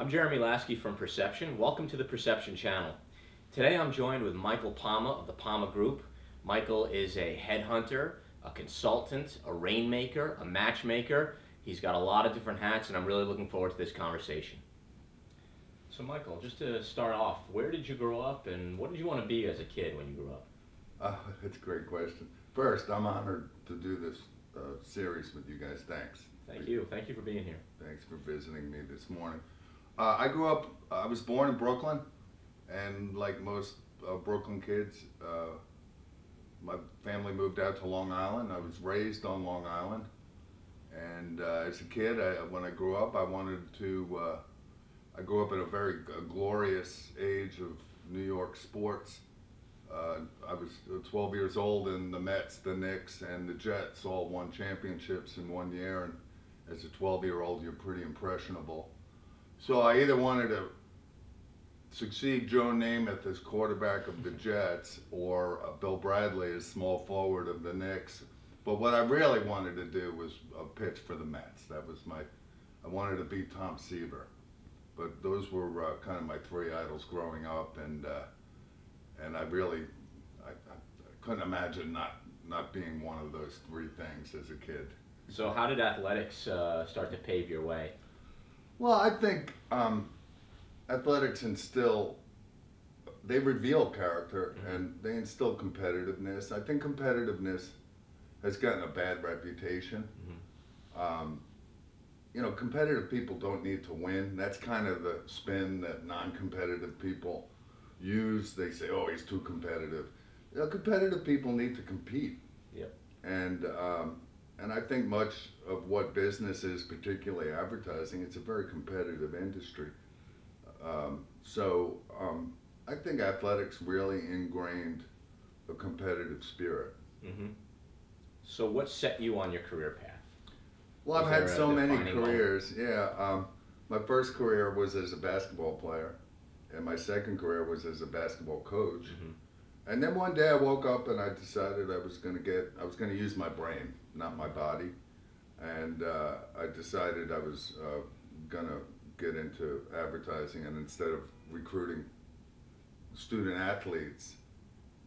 I'm Jeremy Lasky from Perception. Welcome to the Perception channel. Today I'm joined with Michael Palma of the Palma Group. Michael is a headhunter, a consultant, a rainmaker, a matchmaker. He's got a lot of different hats and I'm really looking forward to this conversation. So Michael, just to start off, where did you grow up and what did you want to be as a kid when you grew up? Uh, that's a great question. First, I'm honored to do this uh, series with you guys. Thanks. Thank you. Thank you for being here. Thanks for visiting me this morning. Uh, I grew up, I was born in Brooklyn, and like most uh, Brooklyn kids, uh, my family moved out to Long Island. I was raised on Long Island. And uh, as a kid, I, when I grew up, I wanted to, uh, I grew up in a very g- glorious age of New York sports. Uh, I was 12 years old, and the Mets, the Knicks, and the Jets all won championships in one year. And as a 12 year old, you're pretty impressionable. So I either wanted to succeed Joe Namath as quarterback of the Jets or uh, Bill Bradley as small forward of the Knicks. But what I really wanted to do was uh, pitch for the Mets. That was my, I wanted to beat Tom Seaver. But those were uh, kind of my three idols growing up, and uh, and I really, I, I couldn't imagine not not being one of those three things as a kid. So how did athletics uh, start to pave your way? Well, I think um, athletics instill, they reveal character and they instill competitiveness. I think competitiveness has gotten a bad reputation. Um, you know, competitive people don't need to win. That's kind of the spin that non competitive people use. They say, oh, he's too competitive. You know, competitive people need to compete. Yep. And, um, and I think much of what business is, particularly advertising, it's a very competitive industry. Um, so um, I think athletics really ingrained a competitive spirit. hmm So what set you on your career path? Well, Was I've had so many defining moment? careers. Yeah. Um, my first career was as a basketball player, and my second career was as a basketball coach. Mhm. And then one day I woke up and I decided I was going to get, I was going to use my brain, not my body. And uh, I decided I was uh, going to get into advertising, and instead of recruiting student athletes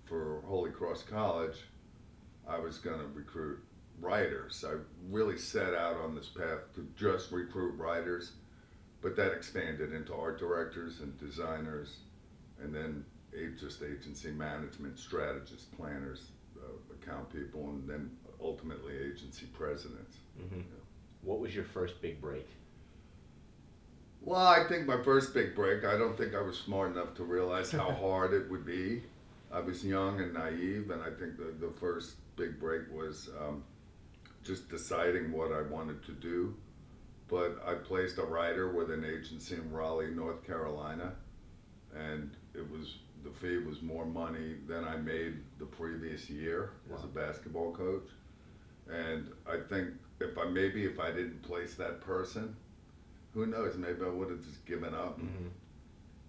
for Holy Cross College, I was going to recruit writers. I really set out on this path to just recruit writers, but that expanded into art directors and designers, and then just agency management, strategists, planners, uh, account people, and then ultimately agency presidents. hmm What was your first big break? Well, I think my first big break, I don't think I was smart enough to realize how hard it would be. I was young and naive, and I think the, the first big break was um, just deciding what I wanted to do. But I placed a writer with an agency in Raleigh, North Carolina, and it was the fee was more money than I made the previous year as a basketball coach. And I think if I maybe if I didn't place that person, who knows? Maybe I would have just given up and hmm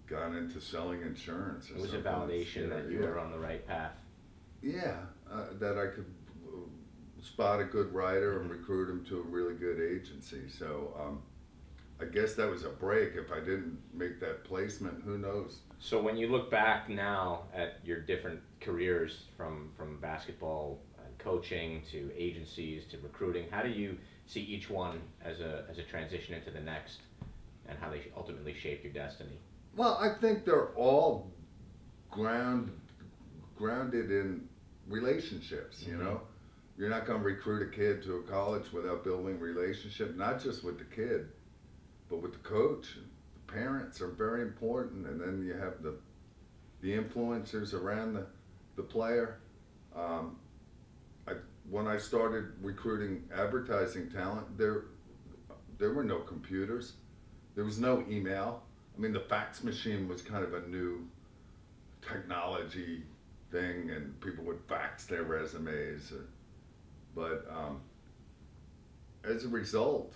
gone into selling insurance. It was a validation that you yeah. were on the right path. Yeah, uh, that I could uh, spot a good writer and Mhm. recruit him to a really good agency. So um, I guess that was a break. If I didn't make that placement, who knows? So when you look back now at your different careers from from basketball and coaching to agencies to recruiting, how do you see each one as a as a transition into the next, and how they ultimately shape your destiny? Well, I think they're all ground grounded in relationships. You Mhm. know, you're not going to recruit a kid to a college without building relationship, not just with the kid, but with the coach. The parents are very important, and then you have the the influencers around the the player. Um, I, when I started recruiting advertising talent, there there were no computers, there was no email. I mean, the fax machine was kind of a new technology thing, and people would fax their resumes. uh, But um, as a result,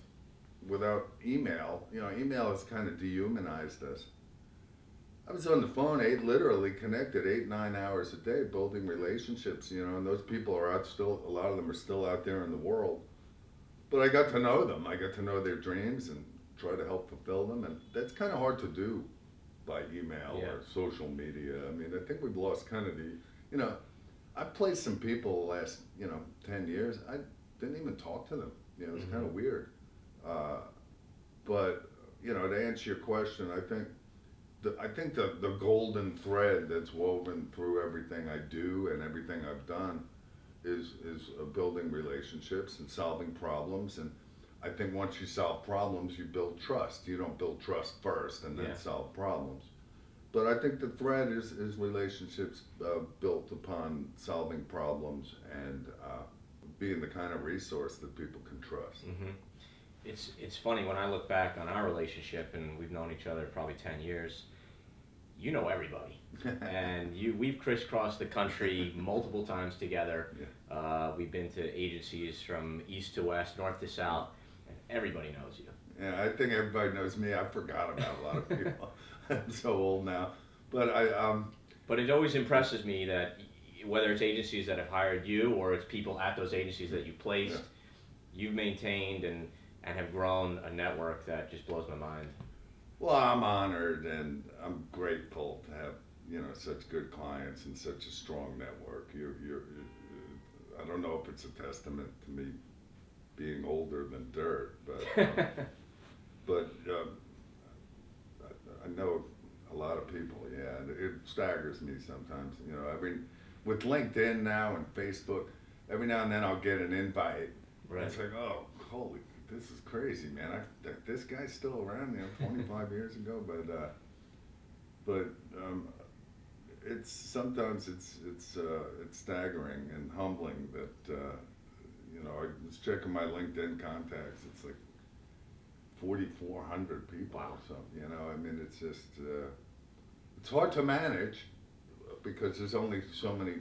without email, you know, email has kind of dehumanized us. I was on the phone, eight literally connected eight nine hours a day, building relationships. You know, and those people are out still. A lot of them are still out there in the world. But I got to know them. I got to know their dreams and try to help fulfill them, and that's kind of hard to do by email Yeah. or social media. I mean, I think we've lost kind of the, you know, I've played some people the last, you know, ten years. I didn't even talk to them. You know, it's Mhm. kind of weird. Uh, but you know, to answer your question, I think the I think the the golden thread that's woven through everything I do and everything I've done is is uh, building relationships and solving problems. And I think once you solve problems, you build trust. You don't build trust first and then Yeah. solve problems. But I think the thread is is relationships uh, built upon solving problems and uh, being the kind of resource that people can trust. hmm It's it's funny when I look back on our relationship, and we've known each other probably ten years. You know everybody, and you we've crisscrossed the country multiple times together. Yeah. Uh, we've been to agencies from east to west, north to south, and everybody knows you. Yeah, I think everybody knows me. I forgot about a lot of people. I'm so old now. But I, um, But it always impresses me that whether it's agencies that have hired you or it's people at those agencies that you placed, you've maintained and, and have grown a network that just blows my mind. well, I'm honored and I'm grateful to have, you know, such good clients and such a strong network. You're, you're, I don't know if it's a testament to me being older than dirt, but, um, but um, I, I know a lot of people, yeah, and it staggers me sometimes. You know, I mean, with LinkedIn now and Facebook, every now and then I'll get an invite. Right. It's like, oh, holy, this is crazy, man. I, this guy's still around, you know, 25 years ago, but, uh, but um, it's sometimes it's it's uh, it's staggering and humbling that uh, you know I was checking my LinkedIn contacts. It's like 4,400 people Wow. or something. You know, I mean, it's just uh, it's hard to manage because there's only so many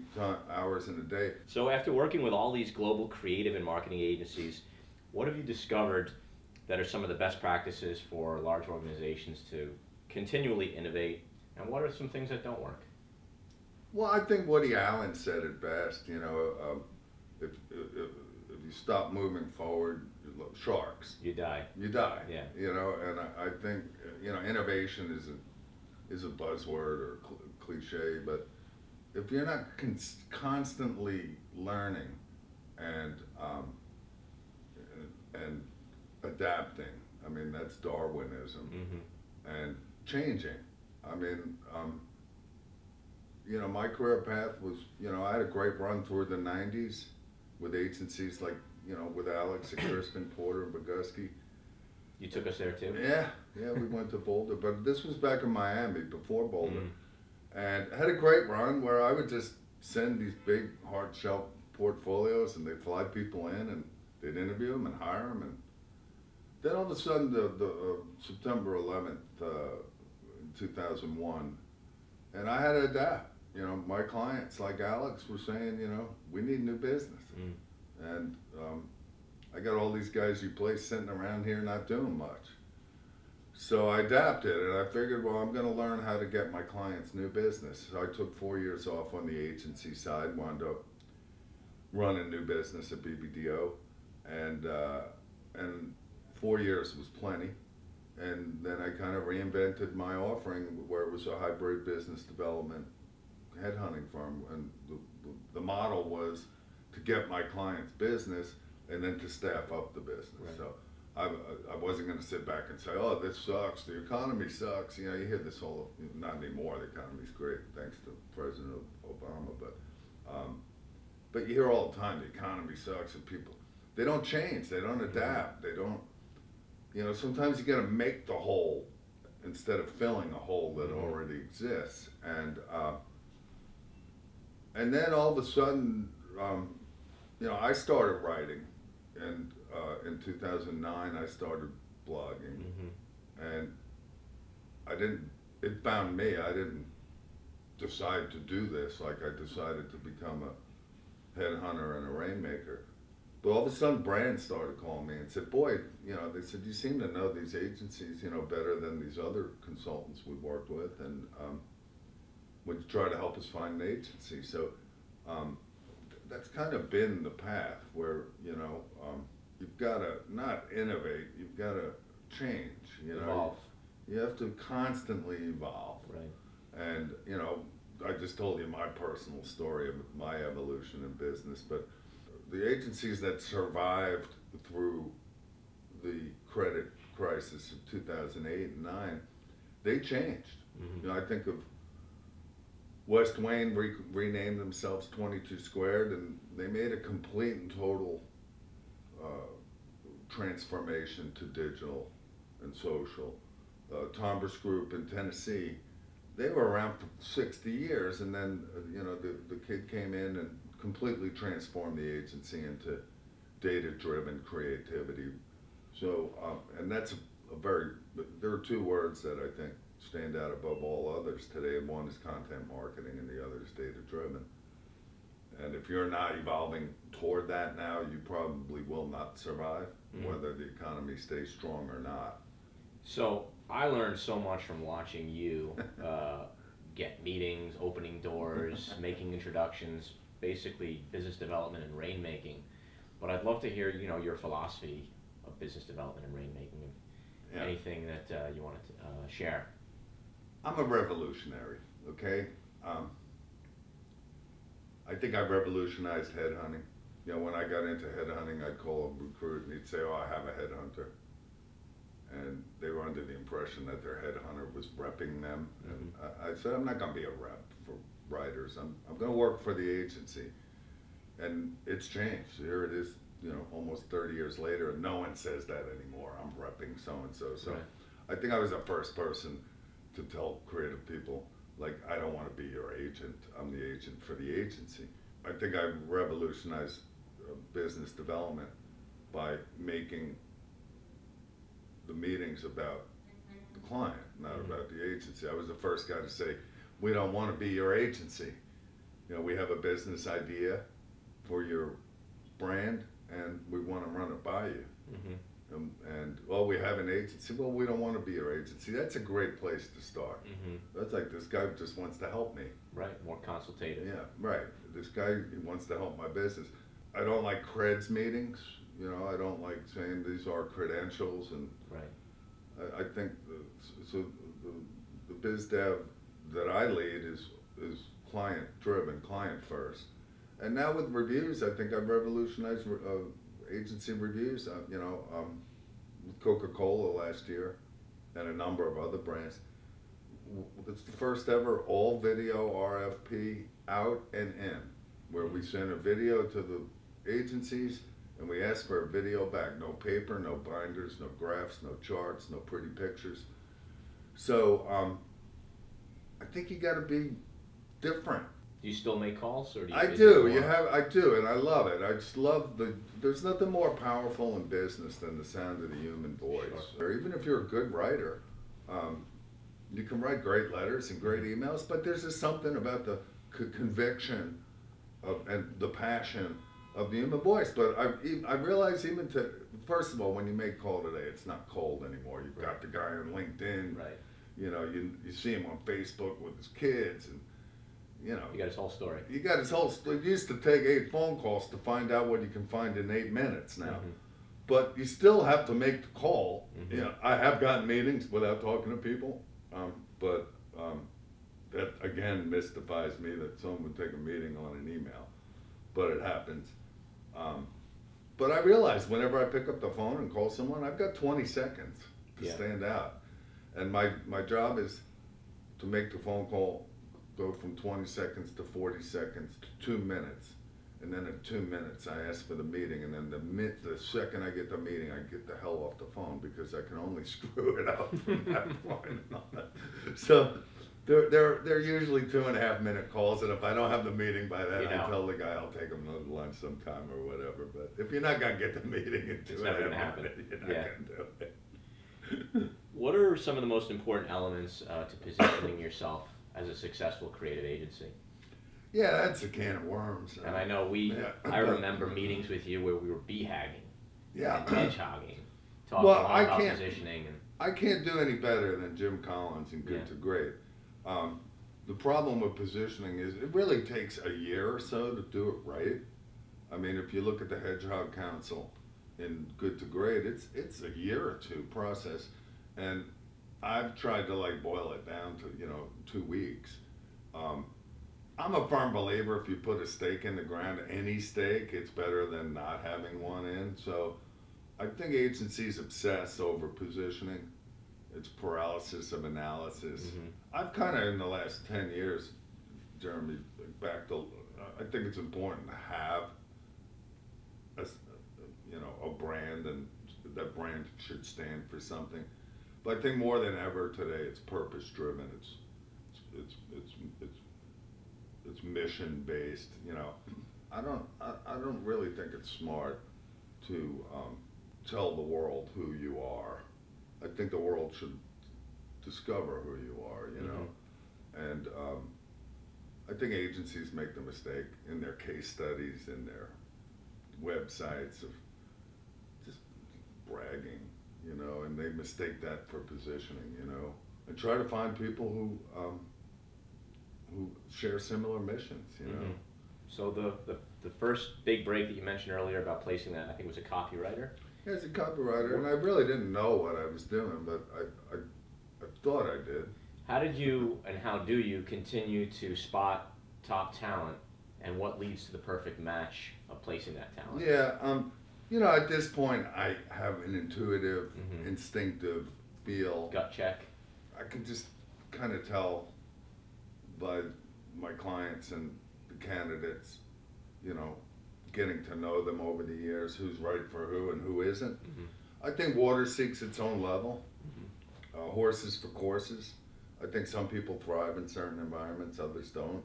hours in a day. So after working with all these global creative and marketing agencies, what have you discovered that are some of the best practices for large organizations to continually innovate? And what are some things that don't work? Well, I think Woody Allen said it best. You know, um, if, if if you stop moving forward, sharks. You die. you die. Yeah. You know, and I, I think you know innovation is a is a buzzword or cl- cliche, but if you're not cons- constantly learning and um, and, adapting, I mean that's Darwinism hmm and changing. I mean, um, you know, my career path was, you know, I had a great run through the '90s with agencies like, you know, with Alex and Crispin Porter and Bogusky. You took us there too? Yeah, yeah, we went to Boulder, but this was back in Miami before Boulder, Mhm. and I had a great run where I would just send these big hard shell portfolios, and they'd fly people in, and they'd interview them and hire them, and then all of a sudden, the, the uh, September 11th, uh, in 2001, and I had to adapt. You know, my clients like Alex were saying, you know, we need new business, Mm. and um, I got all these guys you place sitting around here not doing much. So I adapted and I figured, well, I'm going to learn how to get my clients new business. So I took four years off on the agency side, wound up running new business at BBDO, and uh, and four years was plenty. And then I kind of reinvented my offering where it was a hybrid business development headhunting firm, and the, the, model was to get my clients business and then to staff up the business. Right. So I, I wasn't going to sit back and say, oh, this sucks, the economy sucks. You know, you hear this all, not anymore, the economy's great, thanks to President Obama, but, um, but you hear all the time, the economy sucks, and people, they don't change, they don't adapt, they don't, you know, sometimes you got to make the hole instead of filling a hole that Mhm. already exists. And, uh, and then all of a sudden, um, you know, I started writing, and uh, in 2009 I started blogging, hmm and I didn't. It found me. I didn't decide to do this. Like I decided to become a headhunter and a rainmaker. But all of a sudden, brands started calling me and said, "Boy, you know," they said, "You seem to know these agencies, you know, better than these other consultants we've worked with, and um, would you try to help us find an agency?" So um, th- that's kind of been the path where you know um, you've got to not innovate, you've got to change. You know, Evolve. you have to constantly evolve. Right. And you know, I just told you my personal story of my evolution in business, but the agencies that survived through the credit crisis of 2008 and 9, they changed. Mhm. You know, I think of West Wayne re- renamed themselves 22 Squared, and they made a complete and total uh, transformation to digital and social. Uh, Tombras Group in Tennessee, they were around for 60 years, and then uh, you know the, the kid came in and completely transformed the agency into data-driven creativity. So, um, and that's a, a very there are two words that I think stand out above all others today. One is content marketing, and the other is data-driven. And if you're not evolving toward that now, you probably will not survive, Mhm. whether the economy stays strong or not. So I learned so much from watching you uh, get meetings, opening doors, making introductions, basically business development and rainmaking. But I'd love to hear, you know, your philosophy of business development and rainmaking. and Yeah. Anything that uh, you want to uh, share. I'm a revolutionary, okay? Um, I think I revolutionized headhunting. You know, when I got into headhunting, I'd call a recruit and he'd say, Oh, I have a headhunter. And they were under the impression that their headhunter was repping them. And I, I said, I'm not going to be a rep for writers. I'm, I'm going to work for the agency. And it's changed. Here it is, you know, almost 30 years later, and no one says that anymore. I'm repping so and so. So. I think I was the first person to tell creative people, like, I don't want to be your agent. I'm the agent for the agency. I think I revolutionized uh, business development by making the meetings about the client, not Mhm. about the agency. I was the first guy to say, we don't want to be your agency. You know, we have a business idea for your brand and we want to run it by you. Mm-hmm. Um, and, well, we have an agency. Well, we don't want to be your agency. That's a great place to start. Mm-hmm. That's like this guy just wants to help me. Right. More consultative. Yeah, right. This guy he wants to help my business. I don't like creds meetings. You know, I don't like saying these are credentials, and Right. I, I think the, so. The, the biz dev that I lead is is client driven, client first. And now with reviews, I think I've revolutionized uh, agency reviews. Uh, you know, um, Coca Cola last year, and a number of other brands. It's the first ever all video RFP out and in, where we send a video to the agencies and we ask for a video back. No paper, no binders, no graphs, no charts, no pretty pictures. So um, I think you got to be different. Do you still make calls, or do you? I do. You have. I do, and I love it. I just love the. There's nothing more powerful in business than the sound of the human voice. Or even if you're a good writer, um, you can write great letters and great emails, but there's just something about the c- conviction of and the passion of the human voice. But I, I realize even to first of all, when you make call today, it's not cold anymore. You've got the guy on LinkedIn. Right. You know, you you see him on Facebook with his kids, and you know, You got his whole story. you got his whole. It used to take eight phone calls to find out what you can find in eight minutes now. Mhm. But you still have to make the call. Mhm. You know, I have gotten meetings without talking to people, um, but um, that again mystifies me that someone would take a meeting on an email. But it happens. Um, but I realize whenever I pick up the phone and call someone, I've got 20 seconds to Yeah. stand out, and my my job is to make the phone call go from 20 seconds to 40 seconds to two minutes. And then in two minutes, I ask for the meeting, and then the min- the second I get the meeting, I get the hell off the phone because I can only screw it up from that point on. So they're, they're, they're usually two and a half minute calls, and if I don't have the meeting by then, You I know. tell the guy I'll take him to lunch sometime or whatever. But if you're not gonna get the meeting in two It's and a never half gonna happen. minutes, you're not Yeah. gonna do it. What are some of the most important elements uh, to positioning yourself as a successful creative agency? Yeah, that's a can of worms. And I know we, Yeah. I remember meetings with you where we were beehagging Yeah. and hedgehogging, talking Well, all I about can't- positioning and I can't do any better than Jim Collins in Good Yeah. to Great. Um, the problem with positioning is it really takes a year or so to do it right. I mean, if you look at the Hedgehog Council, in good to great, it's it's a year or two process, and I've tried to like boil it down to you know two weeks. Um, I'm a firm believer if you put a stake in the ground, any stake, it's better than not having one in. So I think agencies obsess over positioning. It's paralysis of analysis. Mhm. I've kind of in the last ten years, Jeremy, back to. I think it's important to have a, you know, a brand, and that brand should stand for something. But I think more than ever today, it's purpose driven. It's it's it's it's it's mission based. You know, I don't I, I don't really think it's smart to um, tell the world who you are. I think the world should discover who you are. You know, and um, I think agencies make the mistake in their case studies, in their websites of just bragging, you know, and they mistake that for positioning, you know, and try to find people who um, who share similar missions, you know. Mhm. So the, the the first big break that you mentioned earlier about placing that, I think was a copywriter. As a copywriter, and I really didn't know what I was doing, but I, I, I thought I did. How did you and how do you continue to spot top talent, and what leads to the perfect match of placing that talent? Yeah, um, you know, at this point, I have an intuitive, Mhm. instinctive feel. Gut check. I can just kind of tell by my clients and the candidates, you know, getting to know them over the years, who's right for who and who isn't. Mhm. I think water seeks its own level. Mhm. Uh, horses for courses. I think some people thrive in certain environments, others don't.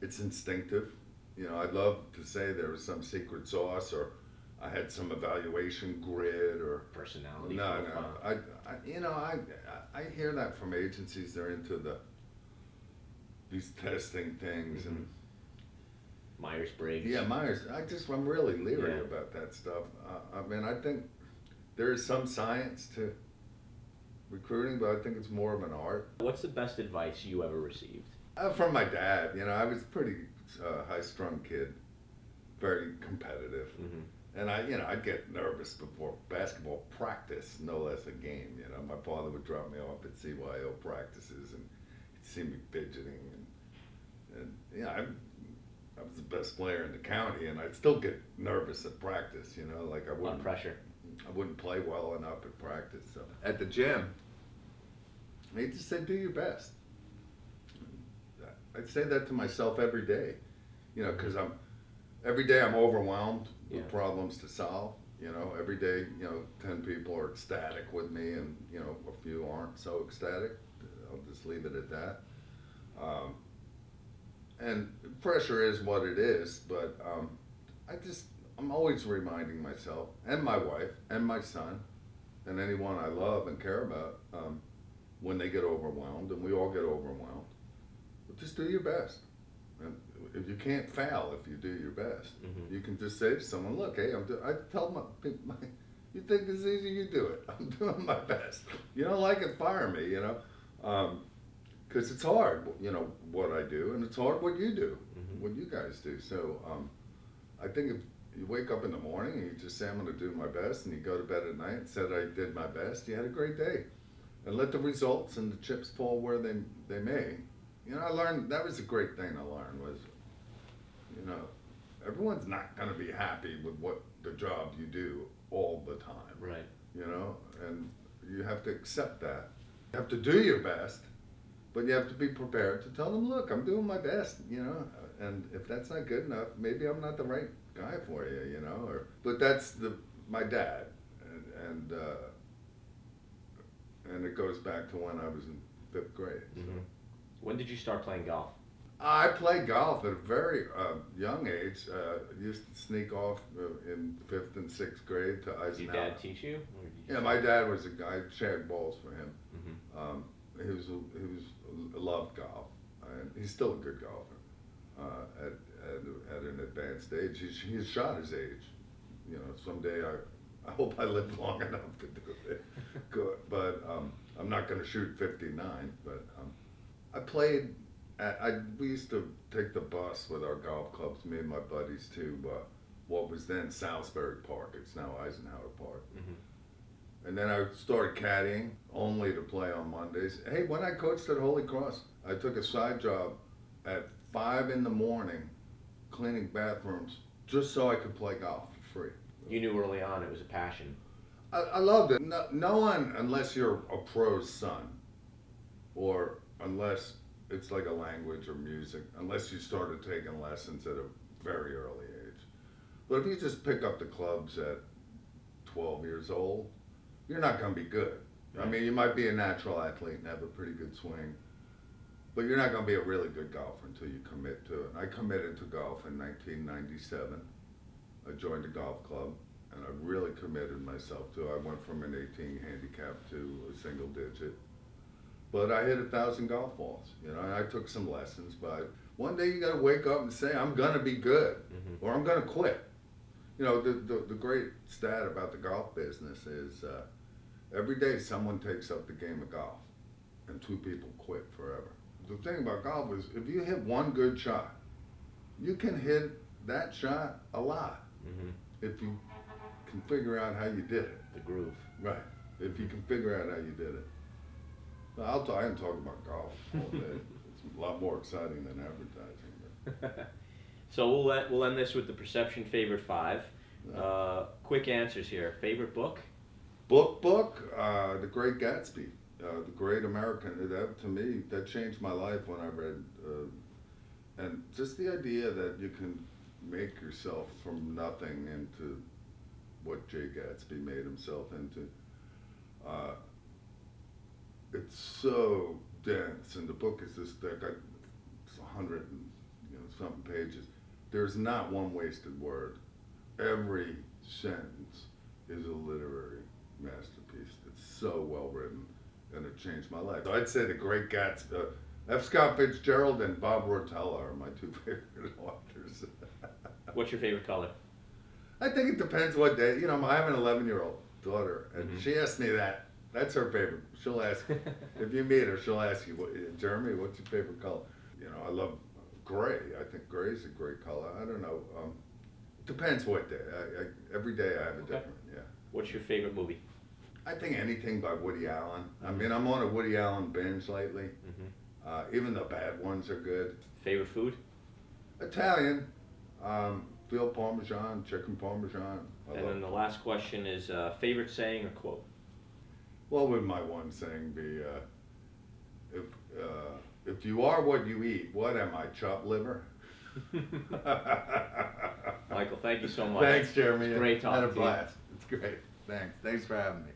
It's instinctive. You know, I'd love to say there was some secret sauce or I had some evaluation grid or Personality. no, no. profile. I, I, you know, I, I hear that from agencies. They're into the these testing things, and Myers Briggs. yeah, Myers. I just I'm really leery Yeah. about that stuff. Uh, I mean, I think there is some science to recruiting, but I think it's more of an art. What's the best advice you ever received? Uh, from my dad, you know, I was a pretty uh, high-strung kid, very competitive. Mm-hmm. And I, you know, I'd get nervous before basketball practice, no less a game. You know, my father would drop me off at CYO practices, and he'd see me fidgeting, and, and you know, I, I was the best player in the county, and I'd still get nervous at practice. You know, like I wouldn't, pressure. I wouldn't play well enough at practice. So at the gym, he just said, "Do your best." I'd say that to myself every day, you know, because I'm every day I'm overwhelmed Yeah. with problems to solve. You know, every day, you know, ten people are ecstatic with me, and you know, a few aren't so ecstatic. I'll just leave it at that. Um, and pressure is what it is, but um, I just I'm always reminding myself and my wife and my son and anyone I love and care about um, when they get overwhelmed, and we all get overwhelmed. But just do your best. And if you can't fail if you do your best, Mhm. you can just say to someone, "Look, hey, I'm do- I tell my, my you think it's easy, you do it. I'm doing my best. You don't like it, fire me. You know, because it's hard. You know what I do, and it's hard what you do. What you guys do. So um, I think if you wake up in the morning and you just say, I'm going to do my best, and you go to bed at night and said, I did my best, you had a great day. And let the results and the chips fall where they, they may. You know, I learned, that was a great thing I learned was, you know, everyone's not going to be happy with what the job you do all the time Right. you know, and you have to accept that. You have to do your best, but you have to be prepared to tell them, look, I'm doing my best, you know, and if that's not good enough, maybe I'm not the right guy for you, you know, or, but that's the, my dad, and, and, uh, and it goes back to when I was in fifth grade. Mhm. When did you start playing golf? I played golf at a very uh, young age. Uh, used to sneak off uh, in fifth and sixth grade to Did Eisenhower. your dad teach you? you Yeah, my dad was a guy shared balls for him. Mhm. Um, he was a, he was loved golf, and he's still a good golfer. Uh, at, at at an advanced age, he's he's shot his age. You know, someday I I hope I live long enough to do it. Good, but um, I'm not going to shoot 59. But um, I played. At, I we used to take the bus with our golf clubs, me and my buddies to uh, what was then Salisbury Park. It's now Eisenhower Park. Mhm. And then I started caddying only to play on Mondays. Hey, when I coached at Holy Cross, I took a side job at five in the morning cleaning bathrooms just so I could play golf for free. You knew early on it was a passion. I, I loved it. No, no one, unless you're a pro's son, or unless it's like a language or music, unless you started taking lessons at a very early age. But if you just pick up the clubs at 12 years old, you're not going to be good. I mean, you might be a natural athlete and have a pretty good swing, but you're not going to be a really good golfer until you commit to it. I committed to golf in 1997. I joined a golf club and I really committed myself to. it. I went from an 18 handicap to a single digit. But I hit a thousand golf balls, you know, and I took some lessons. But one day you got to wake up and say, I'm going to be good Mhm. or I'm going to quit. You know, the, the, the great stat about the golf business is uh, every day someone takes up the game of golf and two people quit forever. The thing about golf is if you hit one good shot, you can hit that shot a lot Mhm. if you can figure out how you did it. The groove. Right. If you can figure out how you did it. I'll talk, I can talk about golf all day. it's a lot more exciting than advertising. So we'll let, we'll end this with the perception favorite five. Uh, quick answers here. Favorite book? Book, book, uh, The Great Gatsby, uh, The Great American. That to me, that changed my life when I read, uh, and just the idea that you can make yourself from nothing into what Jay Gatsby made himself into. Uh, it's so dense, and the book is this thick. I, it's a hundred and you know something pages. There's not one wasted word. Every sentence is a literary masterpiece. It's so well written, and it changed my life. I'd say the Great Gatsby. Uh, F. Scott Fitzgerald and Bob Rotella are my two favorite authors. What's your favorite color? I think it depends what day. You know, I have an 11 year old daughter, and Mhm. she asked me that. That's her favorite. She'll ask if you meet her. She'll ask you, what, Jeremy, what's your favorite color? You know, I love gray. I think gray is a great color. I don't know. Um, depends what day. I, I, every day I have a Okay. different. Yeah. What's your favorite movie? I think anything by Woody Allen. I mean, I'm on a Woody Allen binge lately. hmm Uh, even the bad ones are good. Favorite food? Italian, um, veal parmesan, chicken parmesan. I and then the last question is uh, favorite saying or quote? What would my one saying be? Uh, if uh, if you are what you eat, what am I? Chopped liver. Michael, thank you so much. Thanks, Jeremy. It's great Had a talking to you. blast. It's great. Thanks. Thanks for having me.